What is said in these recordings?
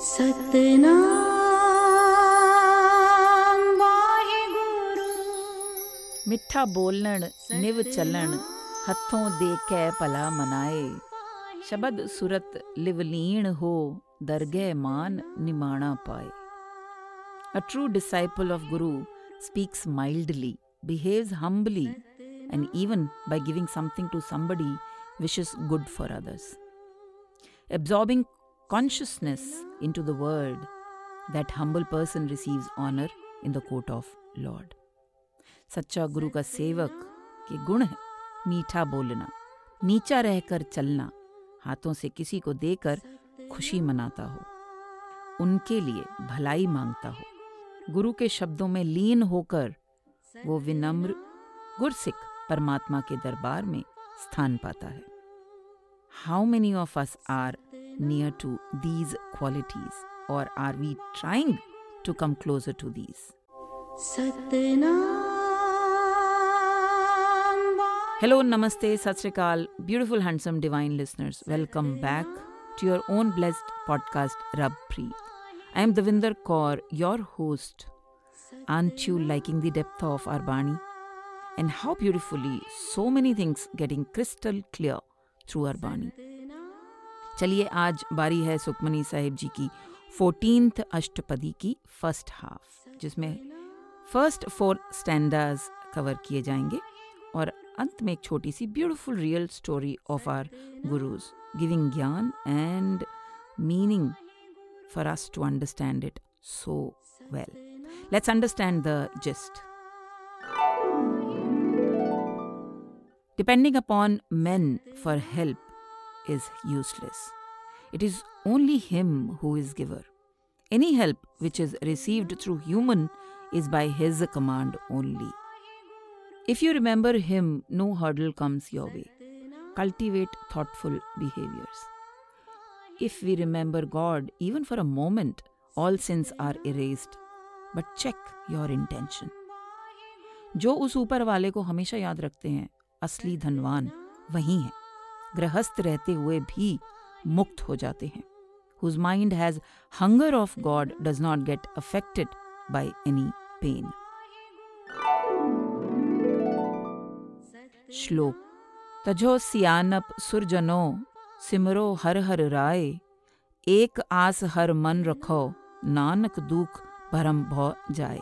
ਸਤਨਾਮ ਵਾਹਿਗੁਰੂ ਮਿੱਠਾ ਬੋਲਣ ਨਿਵ ਚੱਲਣ ਹੱਥੋਂ ਦੇ ਕੇ ਭਲਾ ਮਨਾਏ ਸ਼ਬਦ ਸੁਰਤ ਲਿਵਲੀਣ ਹੋ ਦਰਗਹਿ ਮਾਨ ਨਿਮਾਣਾ ਪਾਏ A true disciple of Guru speaks mildly, behaves humbly, and even by giving something to somebody, wishes good for others. Absorbing consciousness into the word, that humble person receives honor in the court of Lord. सच्चा गुरु का सेवक के गुण है मीठा बोलना नीचा रहकर चलना हाथों से किसी को देकर खुशी मनाता हो उनके लिए भलाई माँगता हो गुरु के शब्दों में लीन होकर वो विनम्र गुरसिक परमात्मा के दरबार में स्थान पाता है how many of us are near to these qualities or are we trying to come closer to these? Hello, Namaste, Satsrikal, beautiful, handsome, divine listeners. Welcome back to your own blessed podcast, Rab Pri. I am Davinder Kaur, your host. Aren't you liking the depth of our Bani? And how beautifully so many things getting crystal clear through our Bani. चलिए आज बारी है सुखमनी साहिब जी की fourteenth Ashtapadi की first half जिसमें first four stanzas cover किए जाएँगे और अंत में एक छोटी सी beautiful real story of our gurus giving gyan and meaning for us to understand it so well let's understand the gist Depending upon men for help is useless. It is only Him who is giver. Any help which is received through human is by His command only. If you remember Him, no hurdle comes your way. Cultivate thoughtful behaviors. If we remember God, even for a moment, all sins are erased. But check your intention. जो उस ऊपर वाले को हमेशा याद रखते हैं असली धनवान वही हैं गृहस्थ रहते हुए भी मुक्त हो जाते हैं। Whose mind has hunger of God does not get affected by any pain श्लोक। तजो सियानप सुरजनो, सिमरो हर हर राय, एक आस हर मन रखो, नानक दुख भरम भौ जाए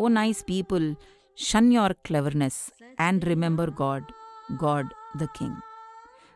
O nice people shun your cleverness and remember God God the king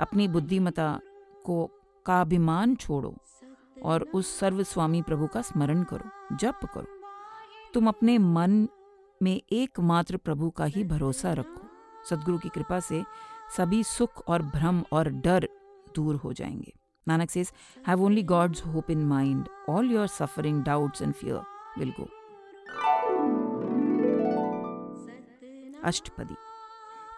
अपनी बुद्धिमता को का अभिमान छोड़ो और उस सर्वस्वामी प्रभु का स्मरण करो, जप करो। तुम अपने मन में एकमात्र प्रभु का ही भरोसा रखो। सदगुरु की कृपा से सभी सुख और भ्रम और डर दूर हो जाएँगे। Nanak says have only God's hope in mind all your suffering doubts and fear will go Ashtapadi.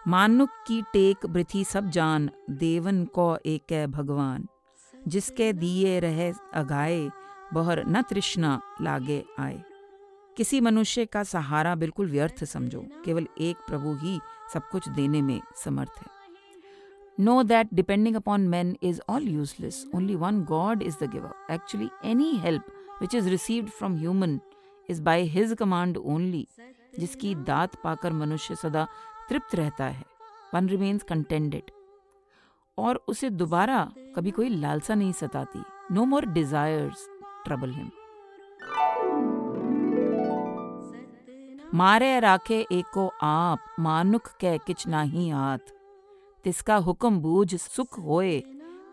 मानुक की टेक बृथी सब जान, देवन को एक भगवान। जिसके दिए रहे अगाए, बहर न तृष्णा लागे आए। किसी मनुष्य का सहारा बिल्कुल व्यर्थ समझो, केवल एक प्रभु ही सब कुछ देने में समर्थ है। Know that depending upon man is all useless only one God is the giver actually any help which is received from human is by his command only जिसकी दात पाकर मनुष्य सदा तृप्त रहता है। वन रिमेन्स कंटेंडेड और उसे दोबारा कभी कोई लालसा नहीं सताती। No more desires trouble him मारे राखे एको आप, मानुख कै किच नाही हाथ तिसका हुक्म बूझ सुख होए,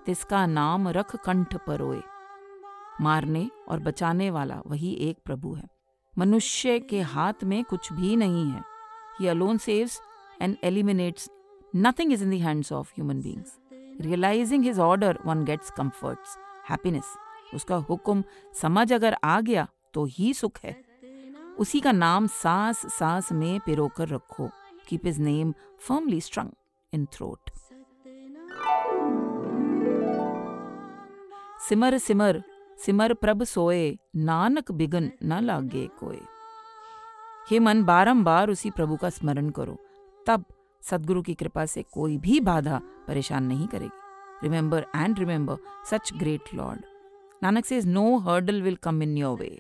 तिसका नाम रख कंठ परोए। मारने और बचाने वाला वही एक प्रभु है। मनुष्य के हाथ में कुछ भी नहीं है। He alone saves and eliminates nothing is in the hands of human beings realizing his order one gets comforts happiness उसका हुक्म समझ अगर आ गया तो ही सुख है। उसी का नाम सांस सांस में पिरोकर रखो। Keep his name firmly strung in throat सिमर सिमर सिमर प्रभ सोए, नानक बिगन न लागे कोय हे मन, बारंबार उसी प्रभु का स्मरण करो। तब सदगुरु की कृपा से कोई भी बाधा परेशान नहीं करेगी। Remember and remember such great lord Nanak says, No hurdle will come in your way.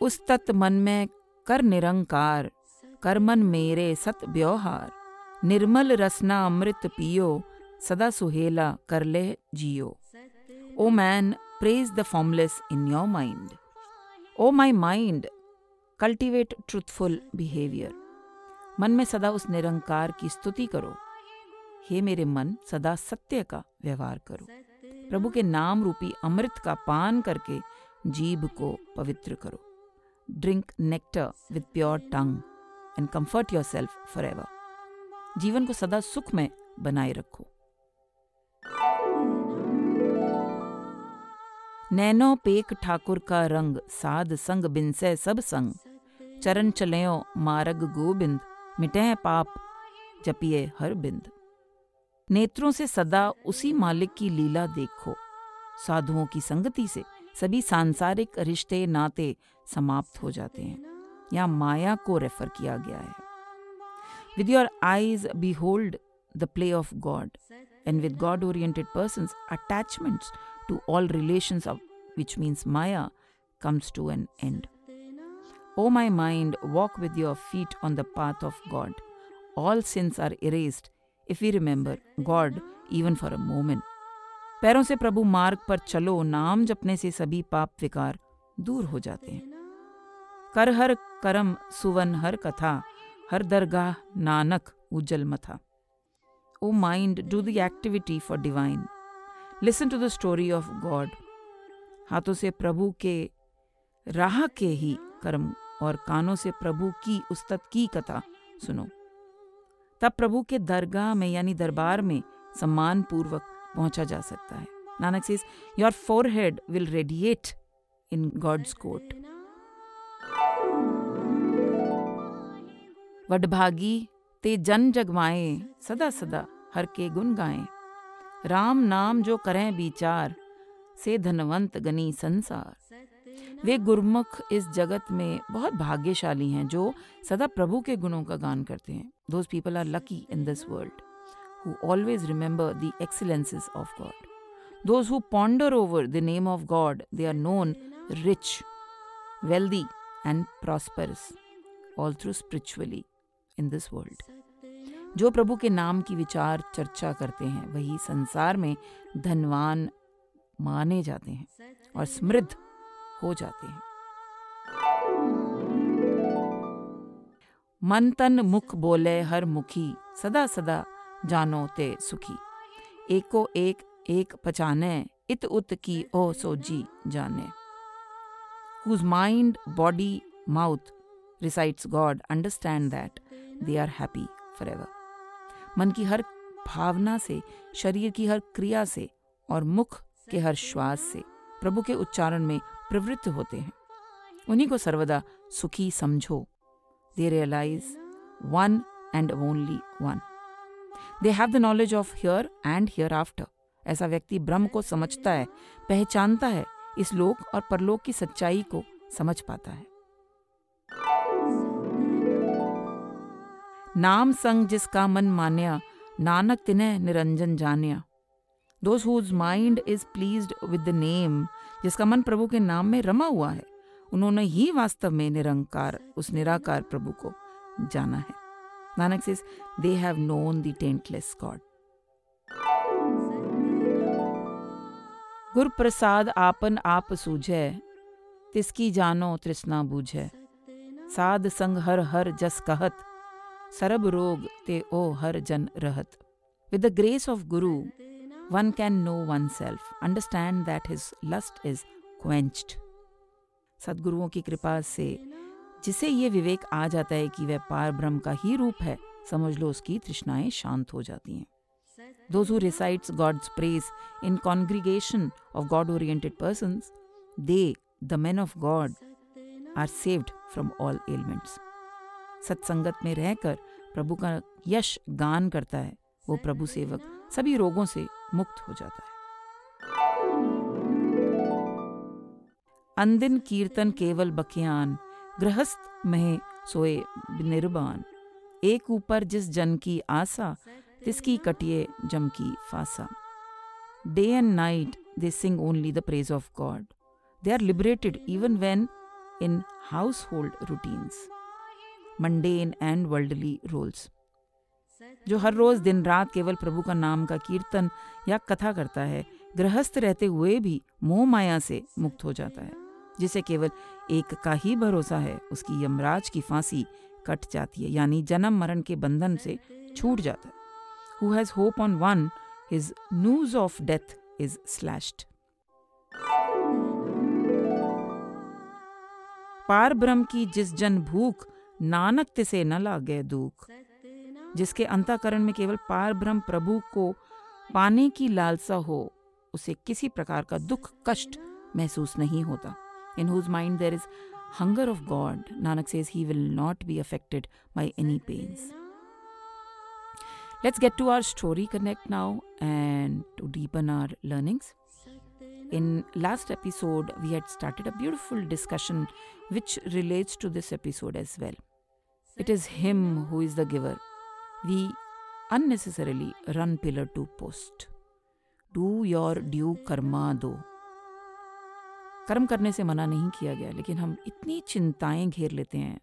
उस तत् मन में कर निरंकार कर मन मेरे सत व्यवहार। निर्मल रसना अमृत पियो सदा सुहेला कर ले जियो। O man praise the formless in your mind O my mind cultivate truthful behaviour. मन में सदा उस निरंकार की स्तुति करो। हे मेरे मन, सदा सत्य का व्यवहार करो। प्रभु के नाम रूपी अमृत का पान करके जीभ को पवित्र करो। Drink nectar with pure tongue and comfort yourself forever जीवन को सदा सुख में बनाए रखो। नैनो पेक ठाकुर का रंग साध संग बिनसे सब संग। चरण चलयो मारग गोबिंद मिटे पाप जपिए हर बिंद। नेत्रों से सदा उसी मालिक की लीला देखो। साधुओं की संगति से सभी सांसारिक रिश्ते नाते समाप्त हो जाते हैं। यहाँ माया को रेफर किया गया है। With your eyes behold the play of God and with God oriented persons, attachments to all relations of which means Maya comes to an end. O my mind, walk with your feet on the path of God. All sins are erased if we remember God even for a moment. पैरों से प्रभु मार्ग पर चलो नाम जपने से सभी पाप विकार दूर हो जाते हैं कर हर करम सुवन हर कथा हर दरगाह नानक उज्जल मथा O mind do the activity for divine listen to the story of God हाथों से प्रभु के राह के ही कर्म और कानों से प्रभु की उस्तत की कथा सुनो। तब प्रभु के दरगाह में, यानी दरबार में सम्मान पूर्वक पहुँचा जा सकता है। Nanak says your forehead will radiate in God's court वडभागी ते जन जगमाए, सदा सदा हर के गुण गाएँ। राम नाम जो करें विचार, से धनवंत गनी संसार। वे गुरमुख इस जगत में बहुत भाग्यशाली हैं जो सदा प्रभु के गुणों का गान करते हैं। Those people are lucky in this world who always remember the excellences of God those who ponder over the name of God they are known rich wealthy and prosperous all through spiritually in this world जो प्रभु के नाम की विचार चर्चा करते हैं, वही संसार में धनवान माने जाते हैं और समृद्ध हो जाते हैं। मन तन मुख बोले हर मुखी सदा सदा जानो ते सुखी। एको एक एक पचाने इत उत की ओ सोजी जाने। Whose mind, body, mouth recites God, understand that they are happy forever. मन की हर भावना से शरीर की हर क्रिया से और मुख के हर श्वास से प्रभु के उच्चारण में प्रवृत्त होते हैं। उन्हीं को सर्वदा सुखी समझो। They realize one and only one they have the knowledge of here and hereafter ऐसा व्यक्ति ब्रह्म को समझता है, पहचानता है, इस लोक और परलोक की सच्चाई को समझ पाता है। नाम संग जिसका मन मान्या, नानक तिन्ह निरंजन जान्या। Those whose mind is pleased with the name जिसका मन प्रभु के नाम में रमा हुआ है, उन्होंने ही वास्तव में निरंकार, उस निराकार प्रभु को जाना है। Nanak says they have known the taintless God. गुर प्रसाद आपन आप सूझे, तिसकी जानो तृष्णा बूझे। साध संग हर हर जस कहत, सरब रोग ते ओ हर जन रहत। With the grace of guru one can know oneself, understand that his lust is quenched. सदगुरुओं की कृपा से जिसे ये विवेक आ जाता है कि वह पार ब्रह्म का ही रूप है समझ लो उसकी तृष्णाएँ शांत हो जाती हैं. Those who recites God's praise in congregation of God oriented person they the man of God are saved from all elements सत्संगत में रहकर प्रभु का यश गान करता है वो प्रभु सेवक सभी रोगों से मुक्त हो जाता है। अंदिन कीर्तन केवल बकियान गृहस्थ में सोए निर्बान एक ऊपर जिस जन की आशा तिसकी कटिए जम की fossa. Day and night they sing only the praise of God they are liberated even when in household routines mundane and worldly roles जो हर रोज दिन रात केवल प्रभु का नाम का कीर्तन या कथा करता है, गृहस्थ रहते हुए भी मोह माया से मुक्त हो जाता है, जिसे केवल एक का ही भरोसा है, उसकी यमराज की फांसी कट जाती है, यानी जन्म मरण के बंधन से छूट जाता है। Who has hope on one his noose of death is slashed पार ब्रह्म की जिस जन भूख, नानक तिसे न लागे दुख। जिसके अंतकरण में केवल पार ब्रह्म प्रभु को पाने की लालसा हो, उसे किसी प्रकार का दुख, कष्ट महसूस नहीं होता। In whose mind there is hunger of God Nanak says he will not be affected by any pains let's get to our story connect now and to deepen our learnings in last episode we had started a beautiful discussion which relates to this episode as well it is him who is the giver We unnecessarily run pillar to post. Do your due karma do. कर्म करने से मना नहीं किया गया लेकिन हम इतनी चिंताएँ घेर लेते हैं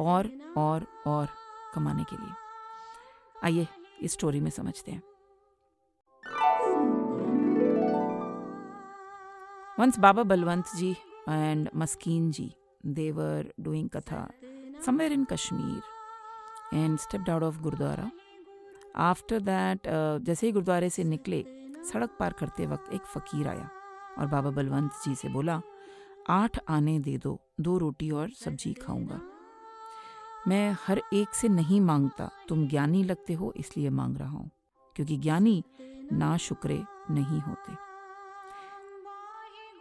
और और और कमाने के लिए आइए इस स्टोरी में समझते हैं Once Baba Balwant ji and Maskeen ji, they were doing katha somewhere in Kashmir and stepped of Gurdwara after that जैसे ही गुरुद्वारे से निकले, सड़क पार करते वक्त एक फ़कीर आया और बाबा बलवंत जी से बोला, आठ आने दे दो दो रोटी और सब्ज़ी खाऊँगा। मैं हर एक से नहीं माँगता, तुम ज्ञानी लगते हो, इसलिए मांग रहा हूँ, क्योंकि ज्ञानी ना शुक्रे नहीं होते।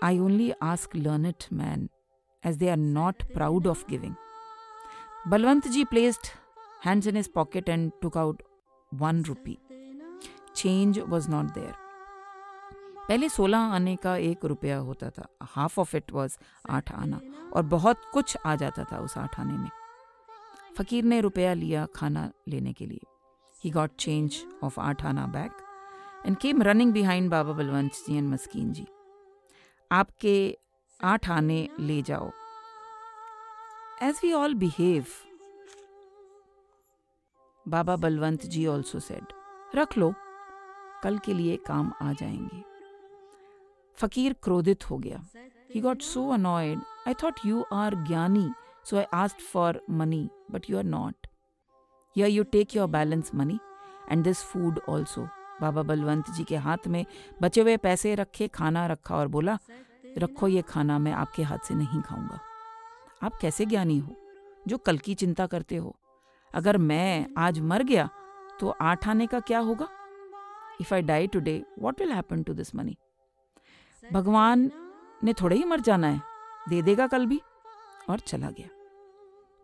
I only ask learn it man as they are not proud of giving Balwant ji placed hands in his pocket and took out one rupee change was not there पहले सोलह आने का एक रुपया होता था। हाफ़ ऑफ़ इट वॉज़ आठ आना। और बहुत कुछ आ जाता था उस आठ आने में। फकीर ने रुपया लिया खाना लेने के लिए। ही गॉट चेंज ऑफ़ आठ आना back and came running behind Baba Balwant ji and Maskeen ji आपके आठ आने ले जाओ। As we all behave Baba Balwant ji also said रख लो, कल के लिए काम आ जाएँगे. फकीर क्रोधित हो गया। He got so annoyed I thought you are ज्ञानी so I asked for money but you are not या you take your balance money and this food also Baba Balwant ji के हाथ में बचे हुए पैसे रखे, खाना रखा और बोला, रखो ये खाना, मैं आपके हाथ से नहीं खाऊँगा। आप कैसे ज्ञानी हो? जो कल की चिंता करते हो अगर मैं आज मर गया तो आठ आने का क्या होगा? If I die today what will happen to this money भगवान ने थोड़े ही मर जाना है, दे देगा कल भी, और चला गया।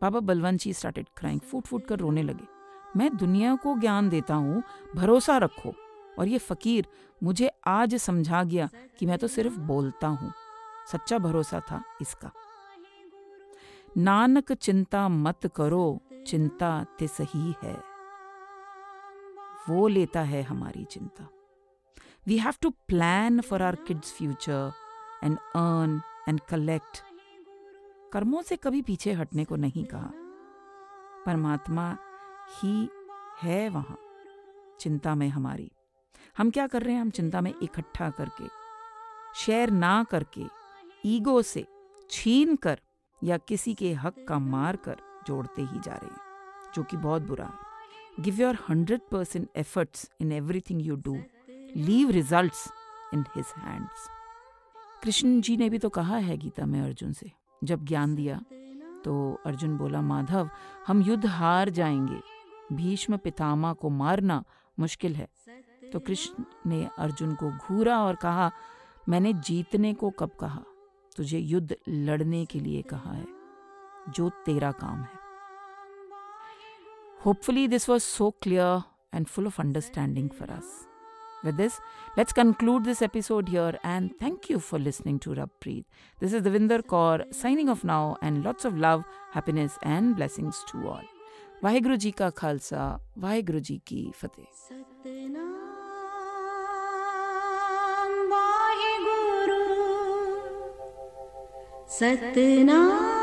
बाबा बलवंत जी स्टार्टेड क्राइंग फूट फूट कर रोने लगे। मैं दुनिया को ज्ञान देता हूँ, भरोसा रखो, और ये फकीर मुझे आज समझा गया कि मैं तो सिर्फ़ बोलता हूँ। सच्चा भरोसा था इसका। नानक चिंता मत करो। चिंता ते सही है। वो लेता है हमारी चिंता। We have to plan for our kids future and earn and collect कर्मों से कभी पीछे हटने को नहीं कहा। परमात्मा ही है वहाँ, चिंता में हमारी। हम क्या कर रहे हैं? हम चिंता में इकट्ठा करके शेयर ना करके ईगो से छीन कर या किसी के हक का मार कर जोड़ते ही जा रहे हैं, जो कि बहुत बुरा है। Give your hundred percent efforts in everything you do leave results in his hands Krishna ji ने भी तो कहा है गीता में अर्जुन से, जब ज्ञान दिया तो अर्जुन बोला, माधव, हम युद्ध हार जाएँगे। भीष्म पितामा को मारना मुश्किल है। तो कृष्ण ने अर्जुन को घूरा और कहा, मैंने जीतने को कब कहा? तुझे युद्ध लड़ने के लिए कहा है। जो तेरा काम है hopefully this was so clear and full of understanding for us With this, let's conclude this episode here and thank you for listening to Rabpreet. This is Devinder Kaur signing off now and lots of love, happiness and blessings to all. Vaheguru Ji Ka Khalsa, Vaheguru Ji Ki Fateh. Satnam